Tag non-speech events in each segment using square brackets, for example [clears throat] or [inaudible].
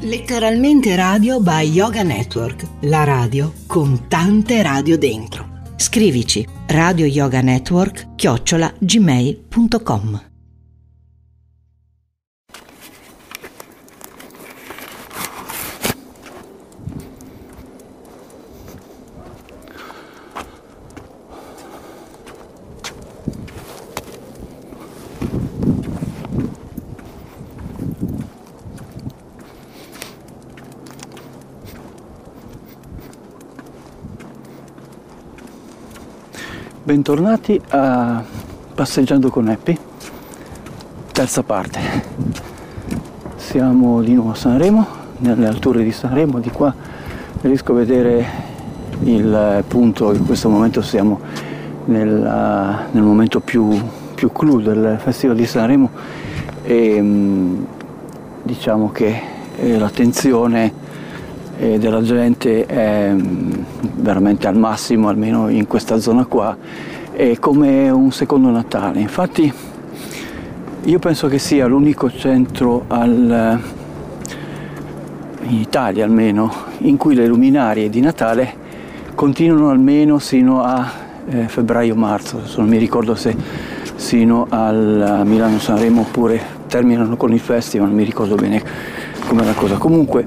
Letteralmente radio by Yoga Network, la radio con tante radio dentro. Scrivici radio yoga network chiocciola gmail.com Bentornati a Passeggiando con Happy, terza parte. Siamo di nuovo a Sanremo, nelle alture di Sanremo, di qua riesco a vedere il punto, in questo momento siamo nel, nel momento più, più clou del Festival di Sanremo e mm, diciamo che eh, l'attenzione della gente è mm, veramente al massimo, almeno in questa zona qua, è come un secondo Natale. Infatti io penso che sia l'unico centro al, in Italia almeno in cui le luminarie di Natale continuano almeno sino a eh, febbraio-marzo, non mi ricordo se sino al Milano-Sanremo oppure terminano con il festival, non mi ricordo bene com'è la cosa. Comunque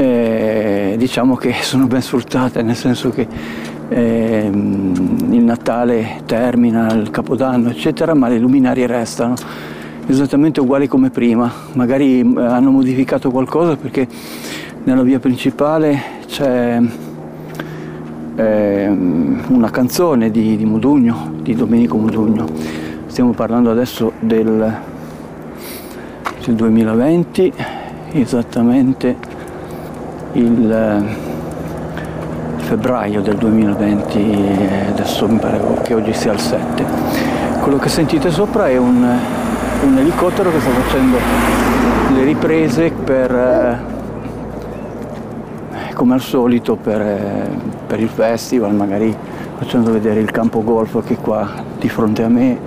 eh, diciamo che [laughs] sono ben sfruttate, nel senso che eh, il Natale termina, il Capodanno, eccetera, ma le luminarie restano esattamente uguali come prima. Magari eh, hanno modificato qualcosa perché nella via principale c'è eh, una canzone di, di Modugno, di Domenico Modugno. Stiamo parlando adesso del, del 2020, esattamente il eh, febbraio del 2020, adesso mi pare che oggi sia il 7. Quello che sentite sopra è un, un elicottero che sta facendo le riprese per, eh, come al solito, per, eh, per il festival, magari facendo vedere il campo golf che è qua di fronte a me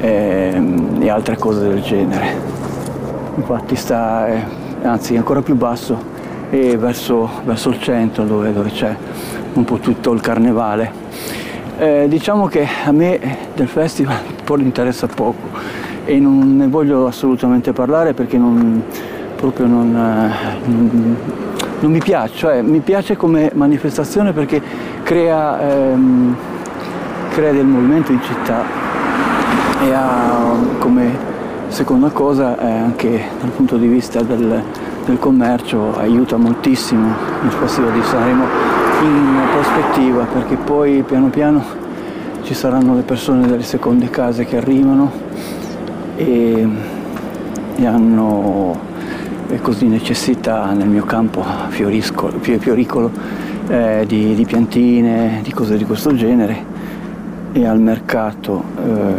e, e altre cose del genere. Infatti sta, anzi ancora più basso, e verso, verso il centro dove, dove, c'è un po' tutto il carnevale. Eh, diciamo che a me del festival poi interessa poco e non ne voglio assolutamente parlare perché non, proprio non, non, non mi piace, cioè, mi piace come manifestazione perché crea, ehm, crea del movimento in città e ha come seconda cosa eh, anche dal punto di vista del, del commercio aiuta moltissimo il Festival di Sanremo in prospettiva perché poi piano piano ci saranno le persone delle seconde case che arrivano e, e hanno e così necessità nel mio campo fioricolo eh, di, di, piantine, di cose di questo genere e al mercato eh,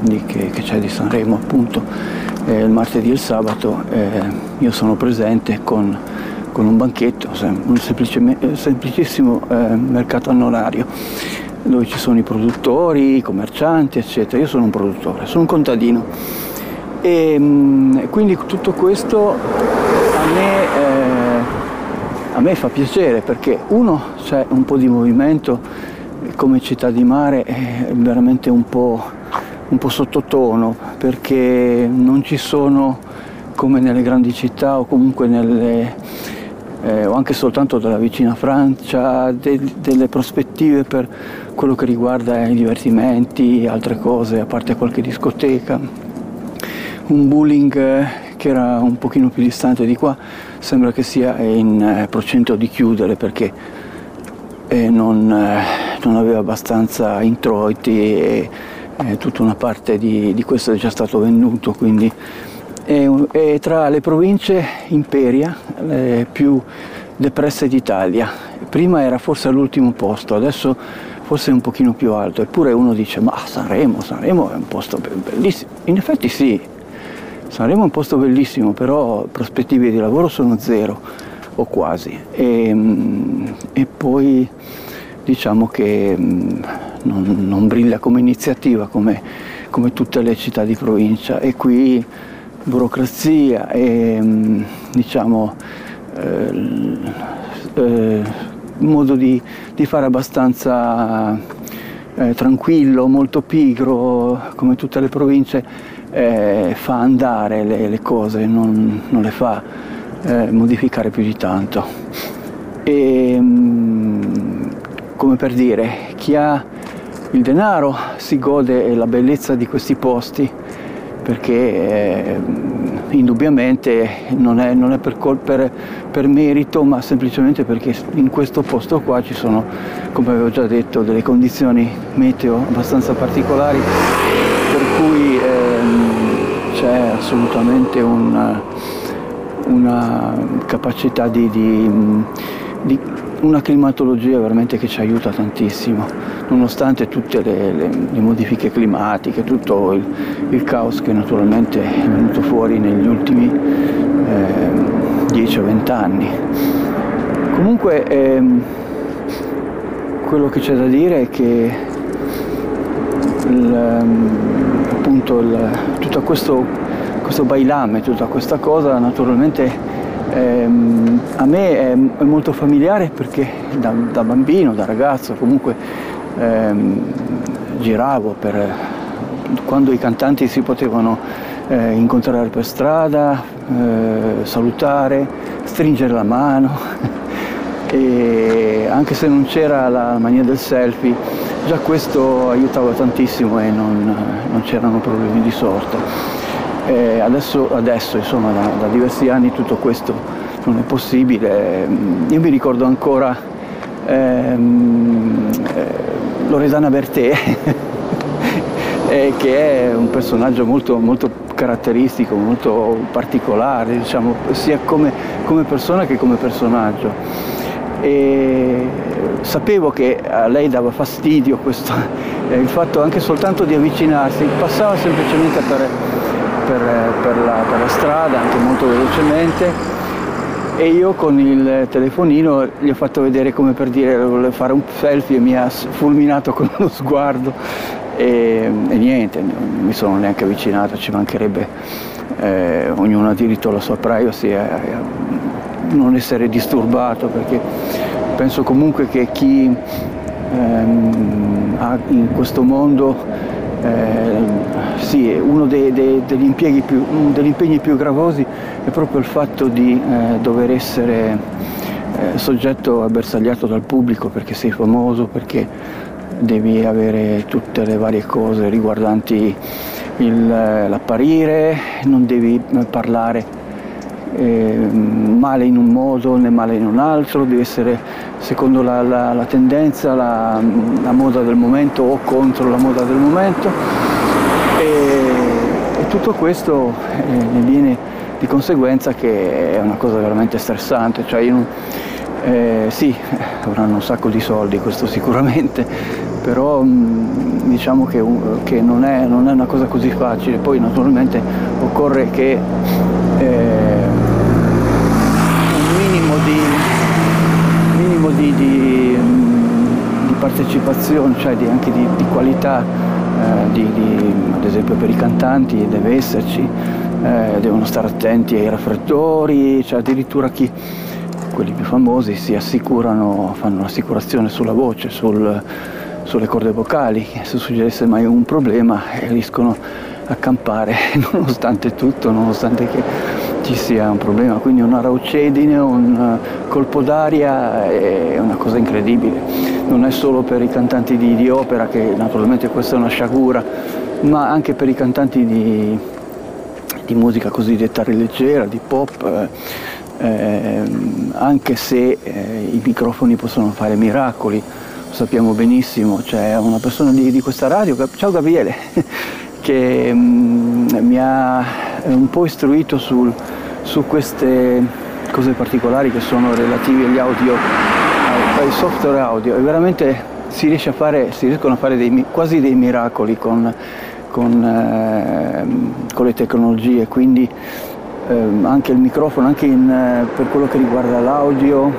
di, che, che c'è di Sanremo appunto eh, il martedì e il sabato eh, io sono presente con, con un banchetto, un semplicissimo eh, mercato annorario dove ci sono i produttori, i commercianti, eccetera. Io sono un produttore, sono un contadino. E mh, mm, quindi tutto questo a me, eh, a me fa piacere perché uno c'è un po' di movimento, come città di mare è veramente un po' un po' sottotono perché non ci sono come nelle grandi città o comunque nelle, eh, o anche soltanto dalla vicina Francia de, delle prospettive per quello che riguarda i divertimenti, altre cose, a parte qualche discoteca. Un bowling eh, che era un pochino più distante di qua sembra che sia in eh, procento di chiudere perché eh, non, non aveva abbastanza introiti e eh, tutta una parte di, di, questo è già stato venduto, quindi è, è tra le province Imperia, le più depresse d'Italia. Prima era forse all'ultimo posto, adesso forse è un pochino più alto, eppure uno dice ma Sanremo, Sanremo è un posto bellissimo. In effetti sì, Sanremo è un posto bellissimo, però prospettive di lavoro sono zero o quasi. E, mm, e poi diciamo che mm, non, non brilla come iniziativa come, come, tutte le città di provincia e qui burocrazia e mm, diciamo eh, eh, modo di, di, fare abbastanza eh, tranquillo, molto pigro come tutte le province eh, fa andare le, le cose, non, non, le fa eh, modificare più di tanto. E, mh, come per dire, chi ha il denaro si gode la bellezza di questi posti perché eh, indubbiamente non è, non è per, per, per, merito ma semplicemente perché in questo posto qua ci sono, come avevo già detto, delle condizioni meteo abbastanza particolari per cui ehm, c'è assolutamente una, una capacità di, di, di una climatologia veramente che ci aiuta tantissimo, nonostante tutte le, le, le modifiche climatiche, tutto il, il, caos che naturalmente è venuto fuori negli ultimi eh, 10 o 20 anni. Comunque ehm, quello che c'è da dire è che il, ehm, appunto il, tutto questo, questo bailame, tutta questa cosa naturalmente ehm, a me è, è, molto familiare perché da, da, bambino, da ragazzo comunque ehm, giravo per, quando i cantanti si potevano eh, incontrare per strada, eh, salutare, stringere la mano [laughs] e anche se non c'era la mania del selfie già questo aiutava tantissimo e non, non c'erano problemi di sorta. Eh, adesso, adesso insomma, da, da, diversi anni tutto questo non è possibile. Io mi ricordo ancora ehm, eh, Loredana Bertè, [laughs] eh, che è un personaggio molto, molto caratteristico, molto particolare, diciamo, sia come, come persona che come personaggio. E sapevo che a lei dava fastidio questo, [laughs] eh, il fatto anche soltanto di avvicinarsi, passava semplicemente per, per, per, la, per la strada anche molto velocemente. E io con il telefonino gli ho fatto vedere come per dire volevo fare un selfie e mi ha fulminato con uno sguardo. E, e niente, non mi sono neanche avvicinato, ci mancherebbe, eh, ognuno ha diritto alla sua privacy e a non essere disturbato perché penso comunque che chi ehm, ha in questo mondo eh, sì, uno dei, dei, degli, più, degli, impegni più gravosi è proprio il fatto di eh, dover essere eh, soggetto bersagliato dal pubblico perché sei famoso, perché devi avere tutte le varie cose riguardanti il, l'apparire, non devi parlare eh, male in un modo né male in un altro, deve essere secondo la, la, la tendenza, la, la, moda del momento o contro la moda del momento. E, e tutto questo eh, ne viene di conseguenza che è una cosa veramente stressante, cioè io, eh, sì, avranno un sacco di soldi, questo [laughs] sicuramente, però mh, diciamo che, che non, è, non, è, una cosa così facile, poi naturalmente occorre che eh, un minimo di, minimo di, di, di partecipazione, cioè anche di, qualità, eh, ad esempio per i cantanti deve esserci, eh, devono stare attenti ai raffreddori, cioè addirittura chi, quelli più famosi si assicurano, fanno un'assicurazione sulla voce, sul, sulle corde vocali, se succedesse mai un problema riescono a campare [laughs] nonostante tutto, nonostante che ci sia un problema, quindi una raucedine, un colpo d'aria è una cosa incredibile, non è solo per i cantanti di, di opera, che naturalmente questa è una sciagura, ma anche per i cantanti di, di musica cosiddetta leggera, di pop, eh, anche se eh, i microfoni possono fare miracoli, lo sappiamo benissimo, c'è una persona di, di questa radio, ciao Gabriele, [laughs] che mh, mm, mi ha un po' istruito sul, su queste cose particolari che sono relative agli audio, ai software audio e veramente si, riesce a fare, si riescono a fare dei, quasi dei miracoli con, con, eh, con le tecnologie, quindi eh, anche il microfono, anche in, eh, per quello che riguarda l'audio,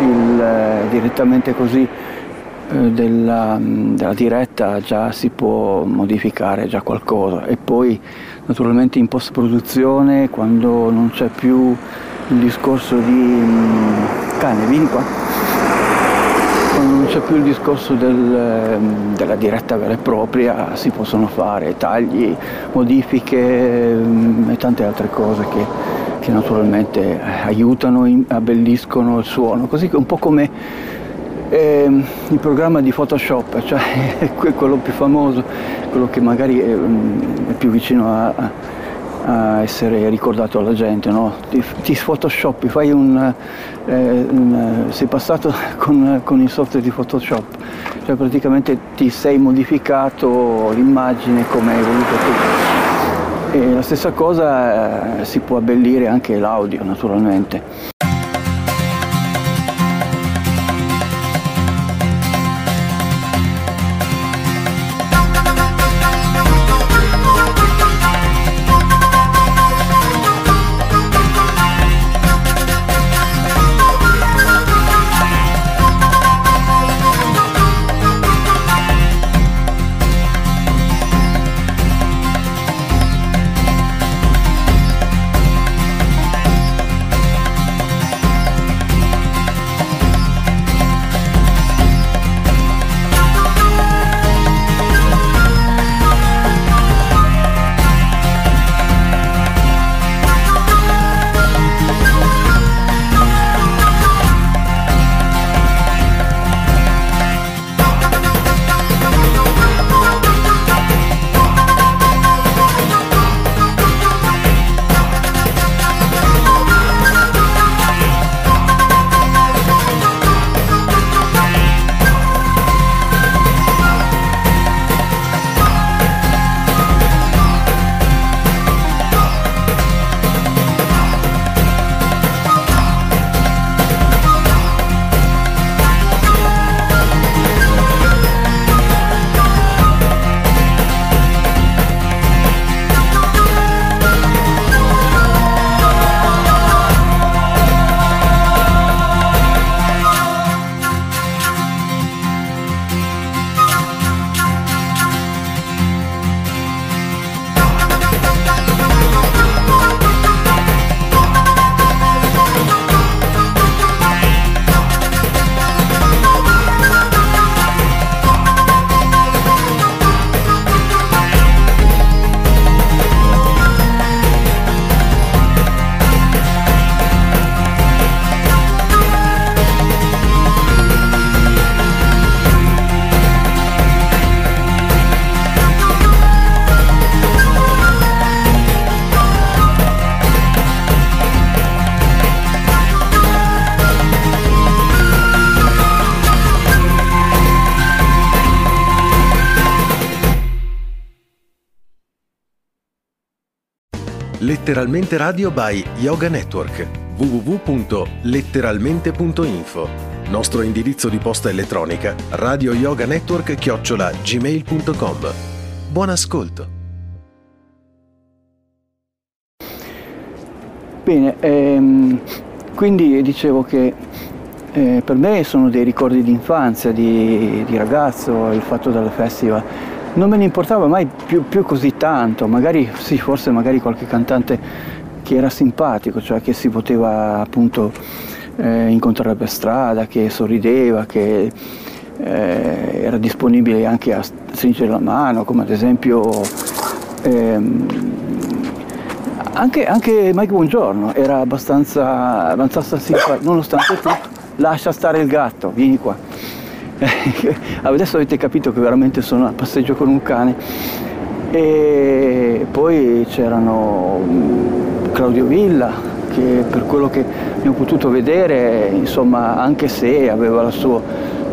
il, eh, direttamente così eh, della, della, diretta già si può modificare già qualcosa. E poi naturalmente in post produzione quando non c'è più il discorso di cane vieni qua non c'è più il discorso del, ehm, della diretta vera e propria, si possono fare tagli, modifiche mm, e tante altre cose che, che naturalmente aiutano, abbelliscono il suono, così un po' come eh, il programma di Photoshop, cioè [laughs] quello più famoso, quello che magari è, mm, è più vicino a, a essere ricordato alla gente, no? ti, ti photoshoppi, fai un, eh, un, sei passato [laughs] con, con, il software di Photoshop, cioè praticamente ti sei modificato l'immagine come hai voluto tu. E la stessa cosa eh, si può abbellire anche l'audio naturalmente. Letteralmente Radio by Yoga Network www.letteralmente.info Nostro indirizzo di posta elettronica radio yoga network chiocciola gmail.com Buon ascolto. Bene, ehm, quindi dicevo che eh, per me sono dei ricordi di infanzia, di, di ragazzo, il fatto del festival non me ne importava mai più, più, così tanto, magari sì, forse magari qualche cantante che era simpatico, cioè che si poteva appunto eh, incontrare per strada, che sorrideva, che eh, era disponibile anche a stringere la mano, come ad esempio ehm, anche, anche, Mike Buongiorno era abbastanza, abbastanza simpatico, nonostante tutto, lascia stare il gatto, vieni qua. [laughs] adesso avete capito che veramente sono a passeggio con un cane. E poi c'erano mm, Claudio Villa che per quello che ne ho potuto vedere insomma anche se aveva la sua,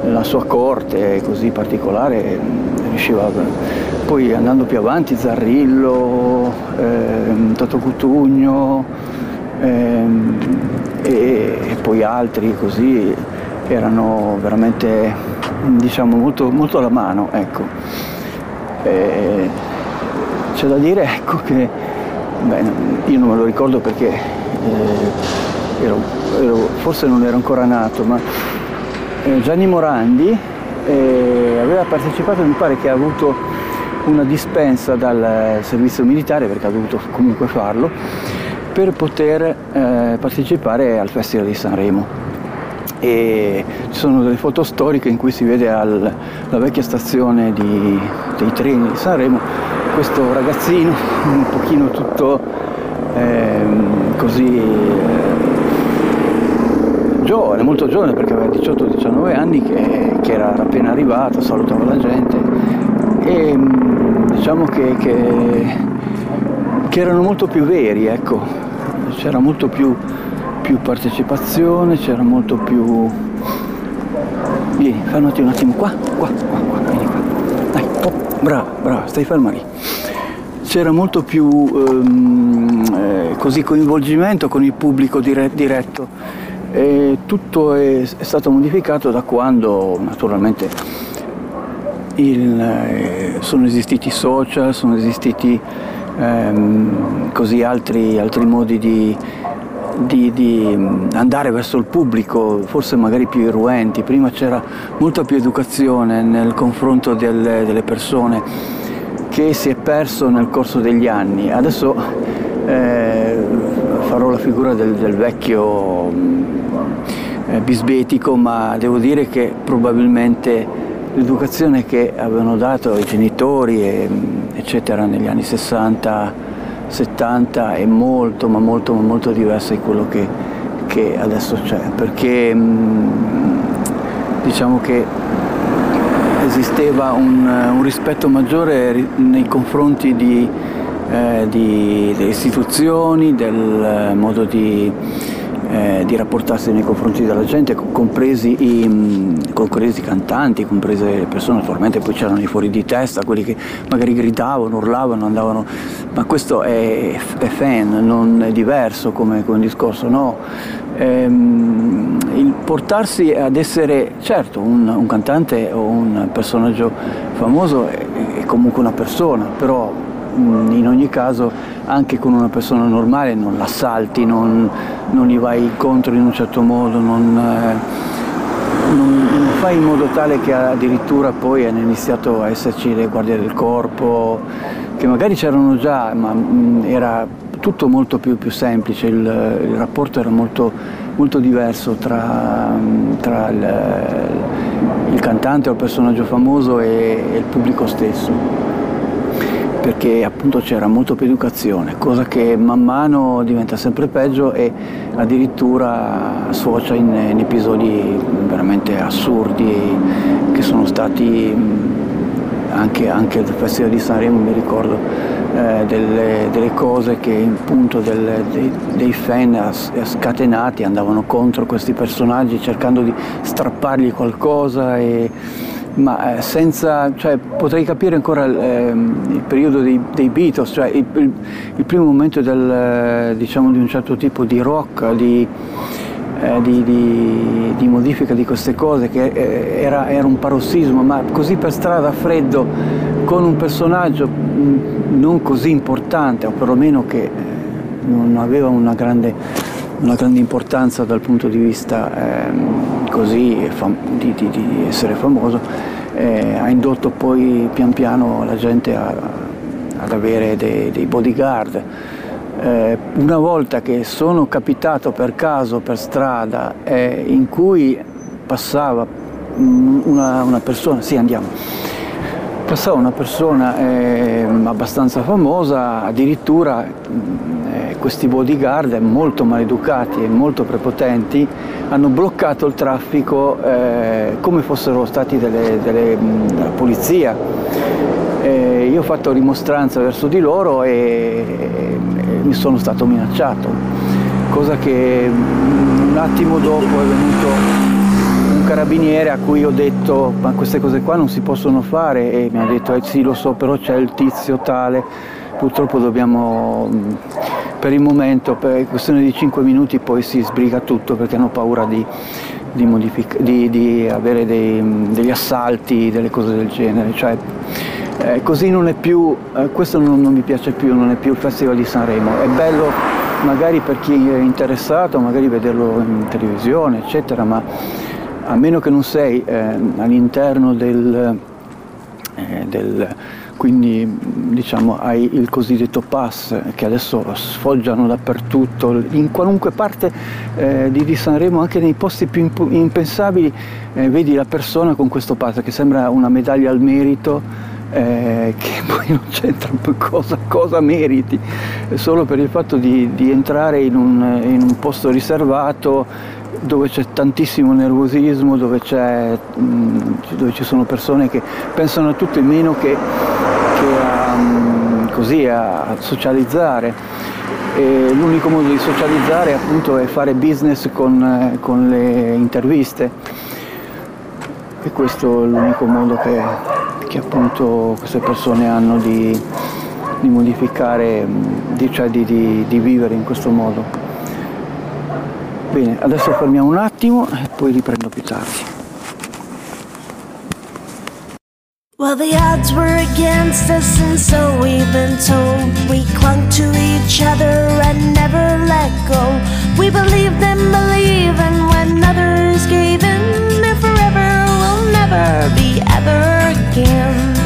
la sua corte così particolare mm, riusciva poi andando più avanti Zarrillo, eh, Toto Cutugno ehm, e, e poi altri così erano veramente diciamo molto, molto alla mano ecco. c'è da dire [laughs] ecco che beh, io non me lo ricordo perché eh, ero, ero, forse non ero ancora nato ma eh, Gianni Morandi eh, aveva partecipato mi pare che ha avuto una dispensa dal servizio militare perché ha dovuto comunque farlo per poter eh, partecipare al Festival di Sanremo e ci sono delle foto storiche in cui si vede al, la vecchia stazione di, dei treni di Sanremo. Questo ragazzino un pochino tutto eh, così giovane, molto giovane perché aveva 18-19 anni che, che, era appena arrivato, salutava la gente. E diciamo che, che, che erano molto più veri, ecco, c'era molto più, più partecipazione, c'era molto più... Vieni, fermati un attimo qua, qua, qua, qua, vieni qua. Dai, oh, brava, brava, stai ferma lì. C'era molto più ehm, eh, così coinvolgimento con il pubblico dire, diretto. E tutto è, è, stato modificato da quando naturalmente il, eh, sono esistiti social, sono esistiti ehm, così altri, altri modi di, di, di, andare verso il pubblico, forse magari più irruenti. Prima c'era molta più educazione nel confronto delle, delle persone che si è perso nel corso degli anni. Adesso eh, farò la figura del, del vecchio eh, bisbetico, ma devo dire che probabilmente l'educazione che avevano dato i genitori e, eccetera negli anni 60, 70 è molto ma molto ma molto diversa di quello che, che adesso c'è perché diciamo che esisteva un, un, rispetto maggiore nei confronti di, eh, di, delle istituzioni, del modo di eh, di rapportarsi nei confronti della gente, compresi i, mm, compresi i cantanti, comprese le persone, naturalmente poi c'erano i fuori di testa, quelli che magari gridavano, urlavano, andavano, ma questo è, è fan, non è diverso come, come discorso, no? Ehm, il portarsi ad essere, certo, un, un, cantante o un personaggio famoso è, è comunque una persona, però in ogni caso anche con una persona normale non l'assalti, non, non gli vai incontro in un certo modo, non, eh, non, non, fai in modo tale che addirittura poi hanno iniziato a esserci le guardie del corpo, che magari c'erano già, ma mh, era tutto molto più, più semplice, il, il, rapporto era molto, molto diverso tra, tra il, il, cantante o il personaggio famoso e, e il pubblico stesso perché appunto c'era molto più educazione, cosa che man mano diventa sempre peggio e addirittura sfocia in, in episodi veramente assurdi che sono stati anche, anche al Festival di Sanremo mi ricordo eh, delle, delle, cose che appunto del, dei, dei, fan scatenati andavano contro questi personaggi cercando di strappargli qualcosa e, ma eh, senza, cioè, potrei capire ancora eh, il periodo dei, dei Beatles, cioè il, il, il, primo momento del, eh, diciamo, di un certo tipo di rock, di, eh, di, di, di, modifica di queste cose, che eh, era, era, un parossismo, ma così per strada a freddo, con un personaggio mm, non così importante, o perlomeno che eh, non aveva una grande, una grande, importanza dal punto di vista ehm, così di, di, di, essere famoso, eh, ha indotto poi pian piano la gente a, ad avere dei, dei bodyguard. Eh, una volta che sono capitato per caso per strada eh, in cui passava una, una, persona, sì andiamo, passava una persona eh, abbastanza famosa, addirittura eh, questi bodyguard molto maleducati e molto prepotenti hanno bloccato il traffico eh, come fossero stati delle, delle, della polizia. Eh, io ho fatto rimostranza verso di loro e mi sono stato minacciato, cosa che un attimo dopo è venuto carabiniere a cui ho detto ma queste cose qua non si possono fare e mi ha detto eh sì lo so però c'è il tizio tale, purtroppo dobbiamo per il momento, per questione di 5 minuti poi si sbriga tutto perché hanno paura di, di, modific- di, di avere dei, degli assalti, delle cose del genere. Cioè, eh, così non è più, eh, questo non, non mi piace più, non è più il Festival di Sanremo. È bello magari per chi è interessato, magari vederlo in televisione, eccetera, ma a meno che non sei eh, all'interno del, eh, del quindi diciamo hai il cosiddetto pass che adesso sfoggiano dappertutto, in qualunque parte eh, di, Sanremo, anche nei posti più imp- impensabili, eh, vedi la persona con questo pass che sembra una medaglia al merito. Eh, che [laughs] poi non c'entra cosa, cosa, meriti, solo per il fatto di, di entrare in un, in un posto riservato dove c'è tantissimo nervosismo, dove, dove, ci sono persone che pensano a tutto e meno che, che a, così, a socializzare. E l'unico modo di socializzare appunto è fare business con, con le interviste e questo è l'unico modo che, che appunto queste persone hanno di, di modificare, di, cioè di, di vivere in questo modo. Bene, adesso fermiamo un attimo e poi riprendo più tardi. Well, the odds were against us, and so we've been told. We clung to each other and never let go. We believed and believed, and when others gave in, there forever will never be ever again.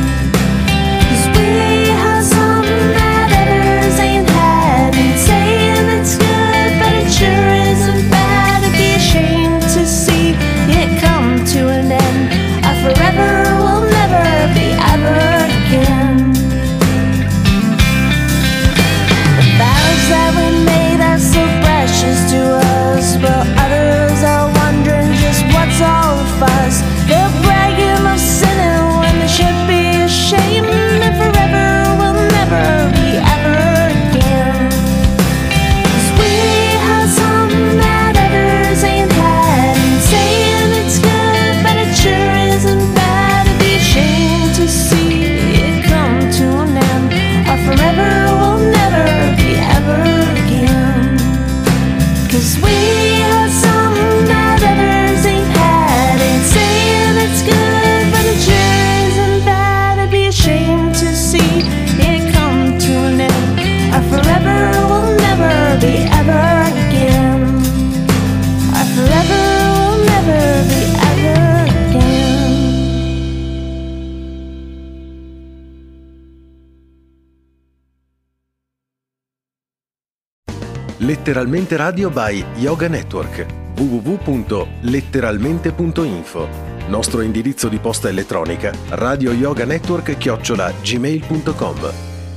Letteralmente Radio by Yoga Network www.letteralmente.info Nostro indirizzo di posta elettronica radio yoga network chiocciola gmail.com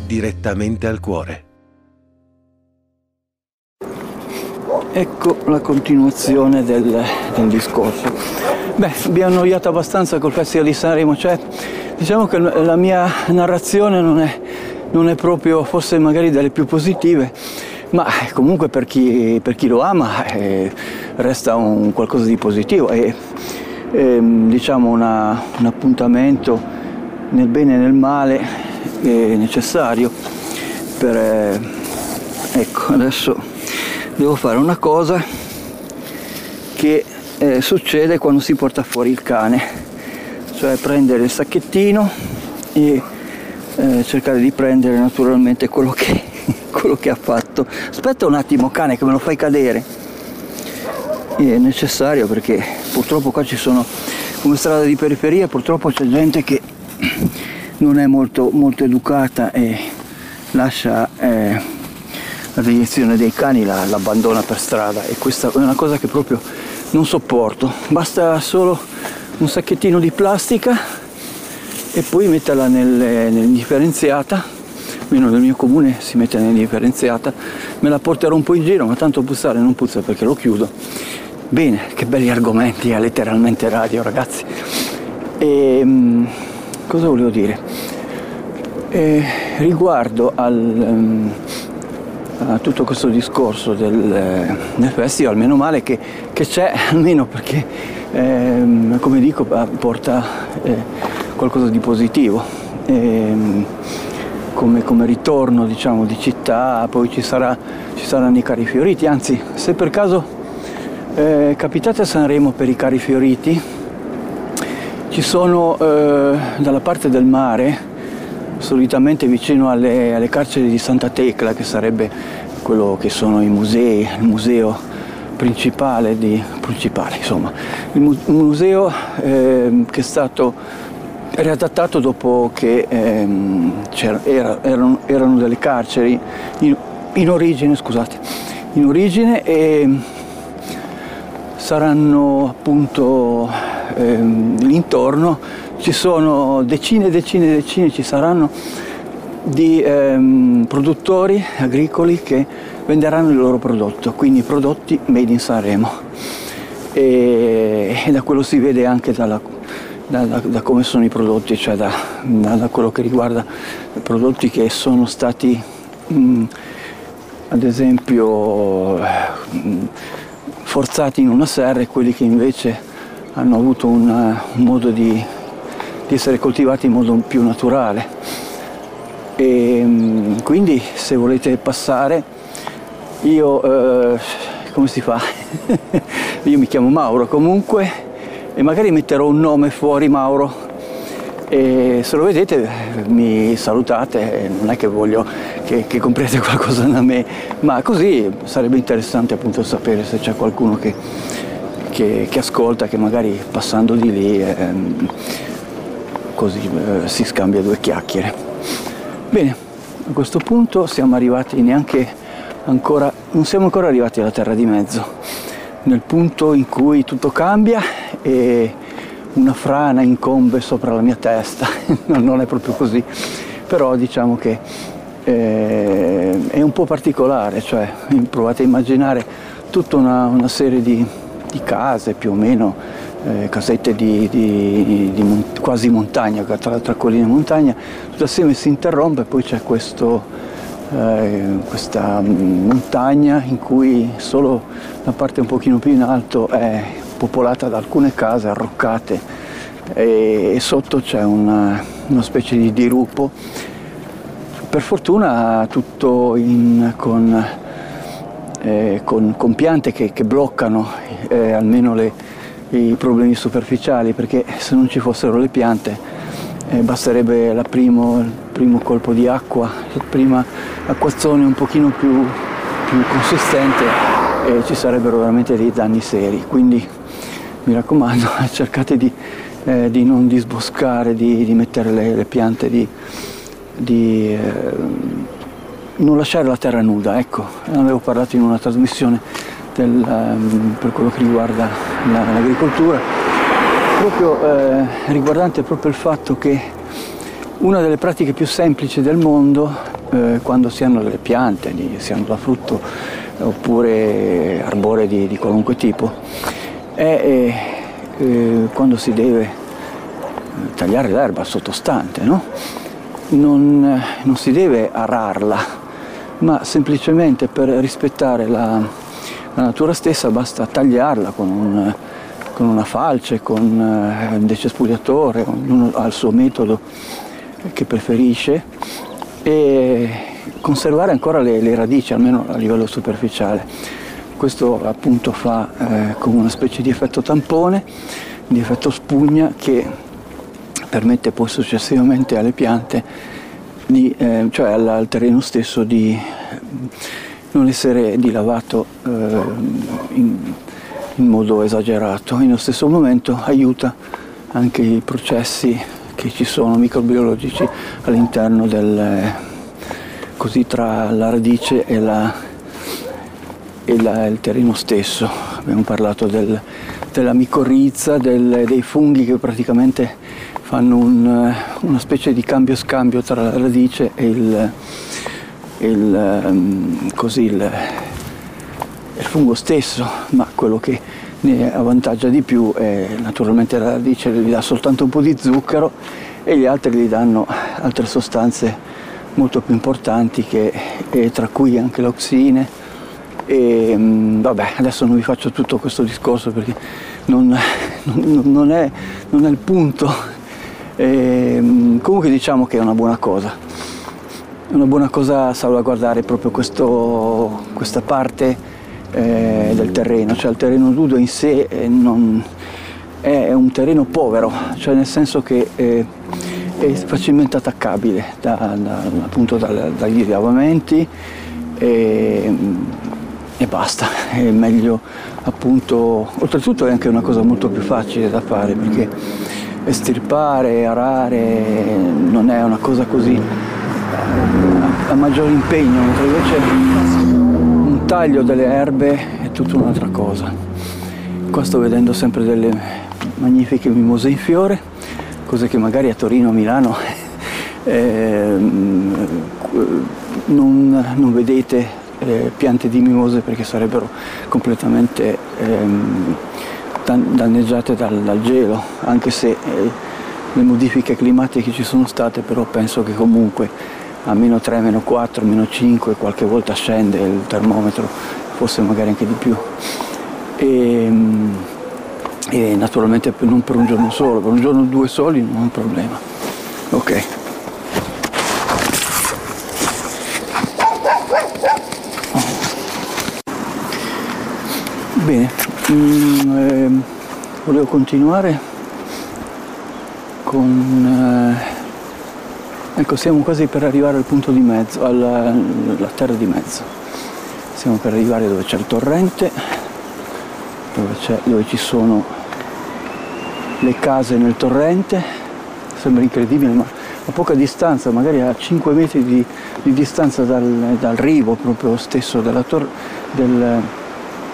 Direttamente al cuore. Ecco la continuazione del, del discorso. Beh, abbiamo annoiato abbastanza col Festival di Sanremo, cioè diciamo che la mia narrazione non è, non è proprio, forse magari delle più positive, ma comunque per chi, per chi lo ama eh, resta un qualcosa di positivo e eh, diciamo una, un appuntamento nel bene e nel male è necessario per eh, ecco adesso devo fare una cosa che eh, succede quando si porta fuori il cane cioè prendere il sacchettino e eh, cercare di prendere naturalmente quello che quello che ha fatto. Aspetta un attimo cane che me lo fai cadere. è necessario perché purtroppo qua ci sono, come strada di periferia, purtroppo c'è gente che non è molto, molto educata e lascia eh, la deiezione dei cani, la, l'abbandona per strada e questa è una cosa che proprio non sopporto. Basta solo un sacchettino di plastica e poi metterla nel, nell'indifferenziata almeno nel mio comune si mette nell'indifferenziata, me la porterò un po' in giro, ma tanto puzzare non puzza perché lo chiudo. Bene, che belli argomenti, è letteralmente radio ragazzi. E, ehm, cosa volevo dire? E, riguardo al, um, a tutto questo discorso del, del, festival, meno male che, che c'è, [laughs] almeno perché, eh, come dico, porta eh, qualcosa di positivo. E, come, come ritorno diciamo, di città, poi ci sarà saranno i cari fioriti, anzi se per caso eh, capitate a Sanremo per i cari fioriti, ci sono eh, dalla parte del mare, solitamente vicino alle, alle, carceri di Santa Tecla, che sarebbe quello che sono i musei, il museo principale, di, principale insomma, il museo eh, che è stato riadattato dopo che ehm, era, erano, erano, delle carceri in, in, origine, scusate, in origine e saranno appunto ehm, l'intorno, ci sono decine e decine e decine, ci saranno di ehm, produttori agricoli che venderanno il loro prodotto, quindi prodotti made in Sanremo. E, e da quello si vede anche dalla da, da, da, come sono i prodotti, cioè da, da, quello che riguarda prodotti che sono stati mh, mm, ad esempio mh, mm, forzati in una serra e quelli che invece hanno avuto un, un modo di, di, essere coltivati in modo più naturale. E, mh, mm, quindi se volete passare, io eh, come si fa? [laughs] io mi chiamo Mauro comunque e magari metterò un nome fuori Mauro. E se lo vedete mi salutate, non è che voglio che, che comprete [laughs] qualcosa da me, ma così sarebbe interessante appunto sapere se c'è qualcuno che, che, che ascolta, che magari passando di lì ehm, così eh, si scambia due chiacchiere. Bene, a questo punto siamo arrivati neanche ancora, non siamo ancora arrivati alla terra di mezzo, nel punto in cui tutto cambia e una frana incombe sopra la mia testa, [laughs] non è proprio così, però diciamo che eh, è un po' particolare, cioè provate a immaginare tutta una, una serie di, di, case più o meno, eh, casette di, di, di mont- quasi montagna, tra, tra colline e montagna, tutto assieme si interrompe e poi c'è questo, eh, questa montagna in cui solo la parte un pochino più in alto è popolata da alcune case arroccate e, e sotto c'è una, una, specie di dirupo. Per fortuna tutto in, con, eh, con, con, piante che, che bloccano eh, almeno le, i problemi superficiali, perché se non ci fossero le piante eh, basterebbe primo, il primo colpo di acqua, la prima acquazzone un pochino più, più consistente e ci sarebbero veramente dei danni seri. Quindi mi raccomando [laughs] cercate di, eh, di non disboscare, di, di mettere le, le, piante, di, di eh, non lasciare la terra nuda, ecco, ne avevo parlato in una trasmissione del, um, per quello che riguarda la, l'agricoltura, proprio eh, riguardante proprio il fatto che una delle pratiche più semplici del mondo, eh, quando si hanno delle piante, si hanno da frutto oppure arbore di qualunque tipo, è eh, eh, quando si deve tagliare l'erba sottostante, no? non, non, si deve ararla, ma semplicemente per rispettare la, la natura stessa basta tagliarla con, un, con una falce, con eh, un decespugliatore, ognuno ha il suo metodo che preferisce e conservare ancora le, le radici, almeno a livello superficiale. Questo appunto fa eh, come una specie di effetto tampone, di effetto spugna che permette poi successivamente alle piante, di, eh, cioè al, al, terreno stesso, di non essere dilavato eh, in, in modo esagerato. In lo stesso momento aiuta anche i processi che ci sono microbiologici all'interno del così tra la radice e la e il terreno stesso. Abbiamo parlato del, della micorrizza, del, dei funghi che praticamente fanno un, una specie di cambio-scambio tra la radice e il, il, ehm, così, il, il fungo stesso, ma quello che ne avvantaggia di più è naturalmente la radice gli dà soltanto un po' di zucchero e gli altri gli danno altre sostanze molto più importanti che, tra cui anche l'oxine e mm, vabbè, adesso non vi faccio tutto questo discorso perché non, non, non, è, non è, il punto. E, mm, comunque diciamo che è una buona cosa. è una buona cosa salvaguardare proprio questo, questa parte eh, del terreno, cioè il terreno nudo in sé eh, non, è un terreno povero, cioè nel senso che eh, è facilmente attaccabile da, da, appunto dagli rilevamenti e, e, basta, è meglio appunto, oltretutto è anche una cosa molto più facile da fare perché estirpare, arare non è una cosa così eh, a maggior impegno, mentre invece un taglio delle erbe è tutta un'altra cosa. Qua sto vedendo sempre delle magnifiche mimose in fiore, cose che magari a Torino, a Milano [laughs] eh, non, non, vedete eh, piante di mimose perché sarebbero completamente ehm, danneggiate dal, dal, gelo, anche se eh, le modifiche climatiche ci sono state, però penso che comunque a meno 3, meno 4, meno 5, qualche volta scende il termometro, forse magari anche di più. E, ehm, e naturalmente non per un giorno solo, per un giorno o due soli non è un problema. Ok. Bene, mm, eh, volevo continuare con... Eh, ecco, siamo quasi per arrivare al punto di mezzo, alla, alla terra di mezzo. Siamo per arrivare dove c'è il torrente, dove, dove ci sono le case nel torrente, sembra incredibile, ma a poca distanza, magari a 5 metri di, di distanza dal, dal, rivo proprio stesso tor- del,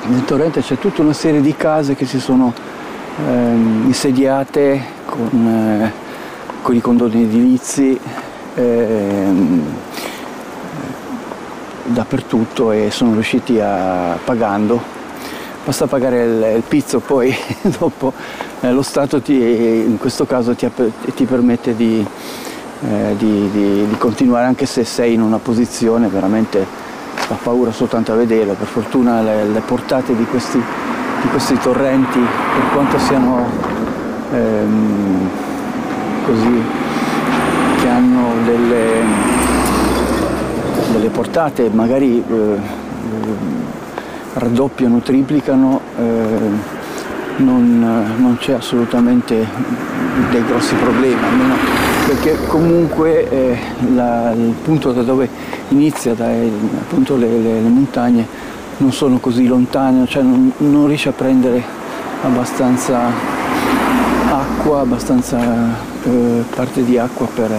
del, torrente, c'è tutta una serie di case che si sono ehm, insediate con, eh, con, i condoni edilizi ehm, dappertutto e sono riusciti a pagando. Basta pagare il, il pizzo, poi [laughs] dopo eh, lo Stato ti, in questo caso ti, ti permette di, eh, di, di, di, continuare anche se sei in una posizione veramente fa paura soltanto a vederlo, per fortuna le, le portate di questi, questi, torrenti per quanto siano ehm, così che hanno delle, delle portate magari eh, raddoppiano, triplicano, eh, non, non, c'è assolutamente dei grossi problemi, almeno perché comunque eh, la, il punto da dove inizia, dai, appunto le, le, le, montagne, non sono così lontane, cioè non, non riesce a prendere abbastanza acqua, abbastanza eh, parte di acqua per,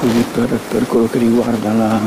così, per, per quello che riguarda la,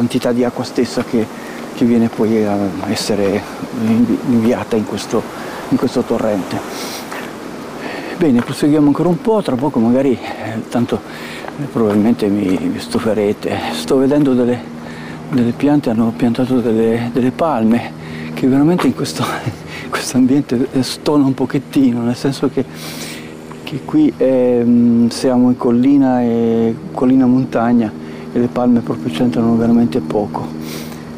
quantità di acqua stessa che, che, viene poi a essere inviata in questo, in questo torrente. Bene, proseguiamo ancora un po', tra poco magari, eh, tanto eh, probabilmente mi, mi stuferete, sto vedendo delle, delle piante, hanno piantato delle, delle palme che veramente in questo, [laughs] questo ambiente stona un pochettino, nel senso che, che qui eh, siamo in collina e collina montagna e le palme proprio c'entrano veramente poco.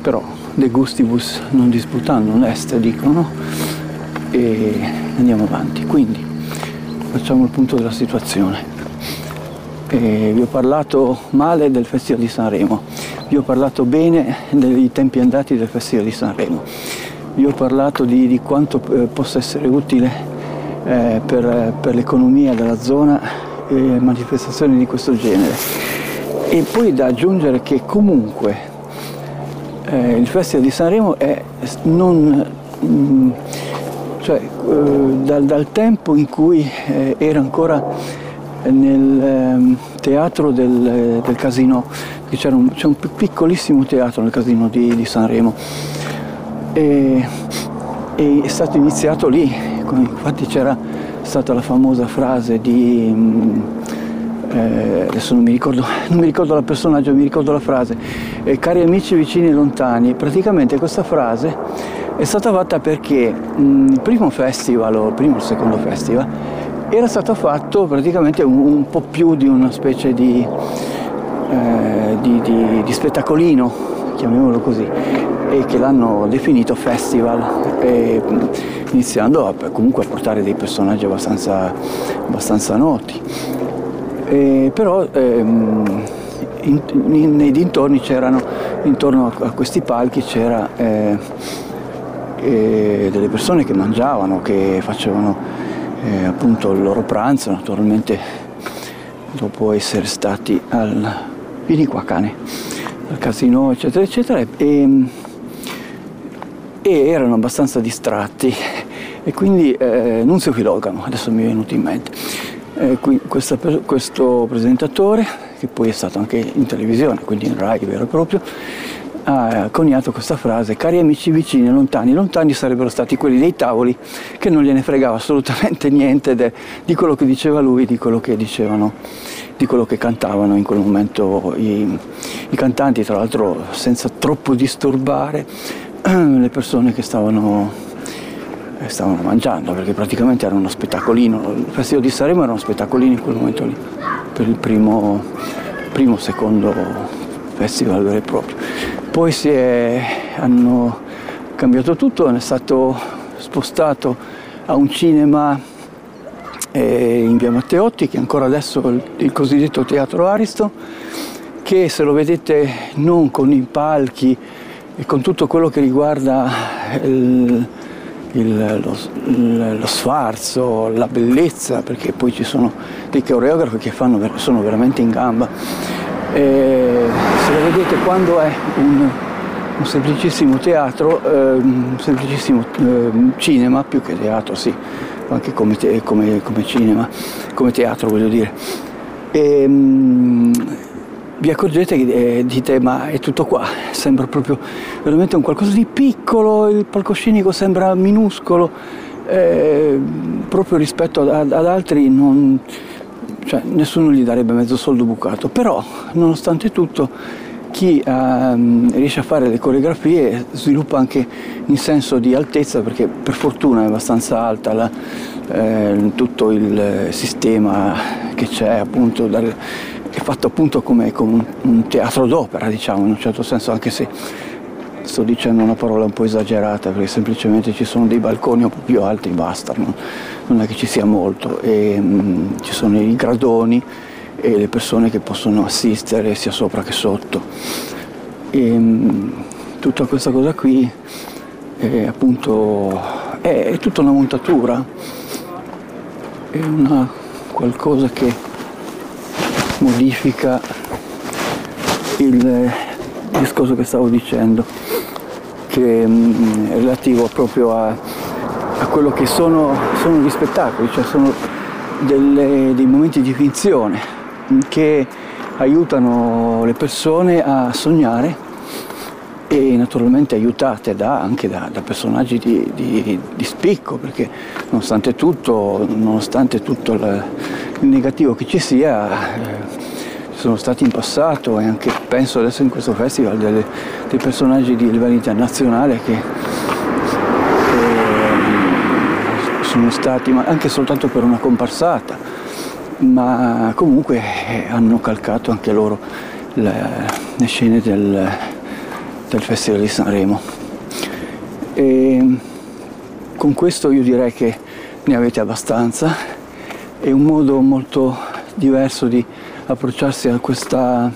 Però de gustibus non disputando, non est dicono, e andiamo avanti. Quindi facciamo il punto della situazione. E vi ho parlato male del Festival di Sanremo, vi ho parlato bene dei tempi andati del Festival di Sanremo io ho parlato di, di quanto eh, possa essere utile eh, per, per, l'economia della zona eh, manifestazioni di questo genere. E poi da aggiungere che comunque eh, il Festival di Sanremo è non, mh, mm, cioè, eh, dal, dal, tempo in cui eh, era ancora nel ehm, teatro del, del Casino, c'è un, un, piccolissimo teatro nel Casino di, di Sanremo. E, e è stato iniziato lì, infatti c'era stata la famosa frase di, mm, eh, adesso non mi, ricordo, [laughs] non mi ricordo la personaggio, mi ricordo la frase, eh, cari amici vicini e lontani, praticamente questa frase è stata fatta perché mh, mm, il primo festival, o il primo o il secondo festival, era stato fatto praticamente un, un po' più di una specie di, eh, di, di, di spettacolino, chiamiamolo così, e che l'hanno definito festival, e, iniziando a, comunque a portare dei personaggi abbastanza, abbastanza noti. E, però ehm, in, in, nei dintorni c'erano, intorno a, a questi palchi c'era eh, eh, delle persone che mangiavano, che facevano eh, appunto il loro pranzo, naturalmente dopo essere stati al... vieni qua cane, al casino eccetera eccetera e, e erano abbastanza distratti. E quindi eh, Nunzio Filogamo, adesso mi è venuto in mente, eh, qui, questa, questo presentatore, che poi è stato anche in televisione, quindi in Rai vero e proprio, ha coniato questa frase, cari amici vicini e lontani, lontani sarebbero stati quelli dei tavoli che non gliene fregava assolutamente [laughs] niente de, di quello che diceva lui, di quello che dicevano, di quello che cantavano in quel momento i, i cantanti, tra l'altro senza troppo disturbare [clears throat] le persone che stavano, stavano mangiando, perché praticamente era uno spettacolino, il Festival di Sanremo era uno spettacolino in quel momento lì, per il primo, primo secondo festival vero e proprio. Poi si è, hanno cambiato tutto, è stato spostato a un cinema eh, in via Matteotti, che ancora adesso è il, il cosiddetto Teatro Aristo, che se lo vedete non con i palchi, e con tutto quello che riguarda il, il, lo, lo, sfarzo, la bellezza, perché poi ci sono dei coreografi che fanno, sono veramente in gamba. E se lo vedete quando è un, un semplicissimo teatro, eh, un semplicissimo eh, cinema, più che teatro, sì, anche come, te, come, come cinema, come teatro voglio dire. E, ehm, vi accorgete che eh, dite ma è tutto qua, sembra proprio veramente un qualcosa di piccolo, il palcoscenico sembra minuscolo, eh, proprio rispetto ad, ad altri non, cioè, nessuno gli darebbe mezzo soldo bucato, però nonostante tutto chi eh, riesce a fare le coreografie sviluppa anche in senso di altezza perché per fortuna è abbastanza alta la, eh, tutto il sistema che c'è appunto dal, è fatto appunto come, come un teatro d'opera, diciamo, in un certo senso, anche se sto dicendo una parola un po' esagerata, perché semplicemente ci sono dei balconi un po' più alti, basta, no? non è che ci sia molto, e, mh, ci sono i gradoni e le persone che possono assistere sia sopra che sotto. E, mh, tutta questa cosa qui è appunto è, è tutta una montatura, è una qualcosa che modifica il discorso che stavo dicendo, che mm, è relativo proprio a, a quello che sono, sono, gli spettacoli, cioè sono delle, dei momenti di finzione che aiutano le persone a sognare e naturalmente aiutate da, anche da, da personaggi di, di, di, spicco, perché nonostante tutto, nonostante tutto il negativo che ci sia, eh, sono stati in passato e anche penso adesso in questo festival delle, dei personaggi di livello internazionale che, che sono stati, ma anche soltanto per una comparsata, ma comunque eh, hanno calcato anche loro le, le scene del, del Festival di Sanremo. E con questo io direi che ne avete abbastanza, è un modo molto diverso di approcciarsi a, questa,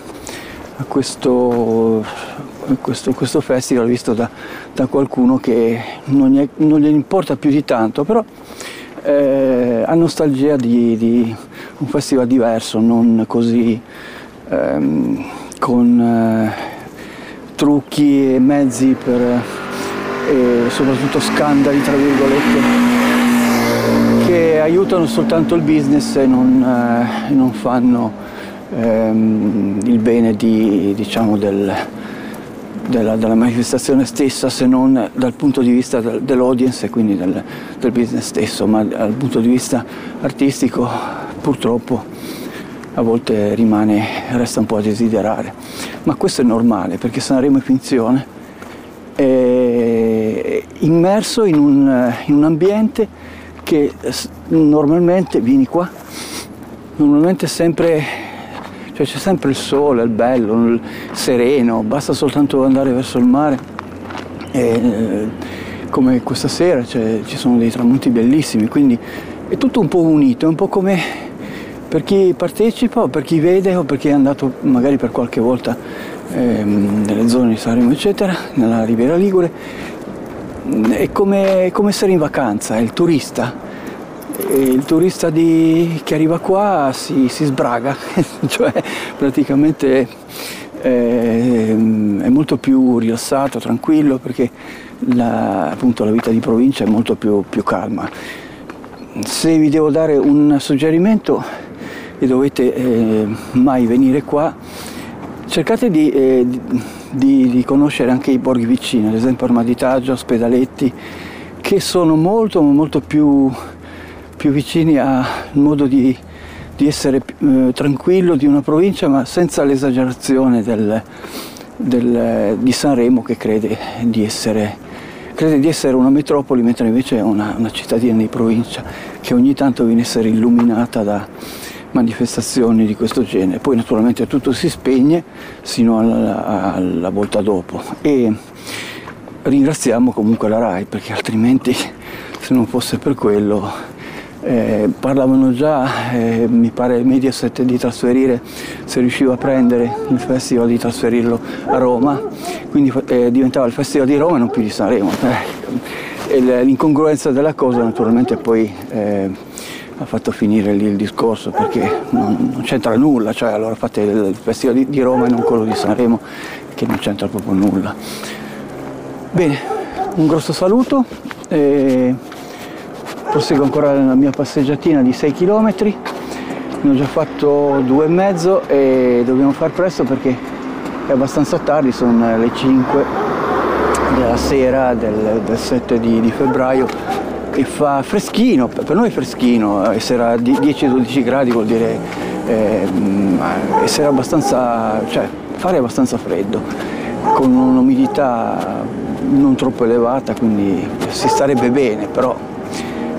a questo, questo, questo, festival visto da, da qualcuno che non, gli, non, gli, importa più di tanto, però eh, ha nostalgia di, di, un festival diverso, non così ehm, con eh, trucchi e mezzi per, e soprattutto scandali tra virgolette aiutano soltanto il business e non, eh, non fanno ehm, il bene di, diciamo, del, della, della, manifestazione stessa se non dal punto di vista del, dell'audience e quindi del, del, business stesso, ma dal punto di vista artistico purtroppo a volte rimane, resta un po' a desiderare. Ma questo è normale perché Sanremo è finzione, è immerso in un, in un ambiente che normalmente, vieni qua, normalmente sempre cioè c'è sempre il sole, il bello, il sereno, basta soltanto andare verso il mare. E, eh, come questa sera cioè, ci sono dei tramonti bellissimi, quindi è tutto un po' unito, è un po' come per chi partecipa o per chi vede o per chi è andato magari per qualche volta ehm, nelle zone di Saremo eccetera, nella Riviera Ligure, è come, è come essere in vacanza, è il turista il turista di, che arriva qua si, si sbraga, [laughs] cioè praticamente eh, è molto più rilassato, tranquillo perché la, appunto, la vita di provincia è molto più, più, calma. Se vi devo dare un suggerimento e dovete eh, mai venire qua, cercate di, eh, di, di, conoscere anche i borghi vicini, ad esempio Armaditaggio, Ospedaletti, che sono molto molto più più vicini al modo di, di essere eh, tranquillo di una provincia ma senza l'esagerazione del, del, di Sanremo che crede di, essere, crede di essere una metropoli mentre invece è una, una cittadina di provincia che ogni tanto viene essere illuminata da manifestazioni di questo genere. Poi naturalmente tutto si spegne sino alla, alla volta dopo e ringraziamo comunque la RAI perché altrimenti se non fosse per quello eh, parlavano già, eh, mi pare Mediaset, di trasferire, se riusciva a prendere il festival, di trasferirlo a Roma, quindi eh, diventava il festival di Roma e non più di Sanremo. Eh, l'incongruenza della cosa naturalmente poi eh, ha fatto finire lì il discorso perché non, non c'entra nulla, cioè allora fate il festival di, di Roma e non quello di Sanremo che non c'entra proprio nulla. Bene, un grosso saluto. E proseguo ancora la mia passeggiatina di 6 km ne ho già fatto due e mezzo e dobbiamo far presto perché è abbastanza tardi sono le 5 della sera del, del 7 di, di, febbraio e fa freschino per noi è freschino essere a 10-12 gradi vuol dire eh, essere abbastanza cioè fare abbastanza freddo con un'umidità non troppo elevata quindi si starebbe bene però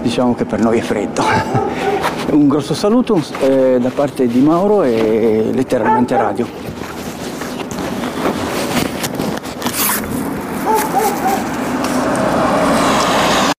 diciamo che per noi è freddo. [laughs] Un grosso saluto eh, da parte di Mauro e letteralmente radio.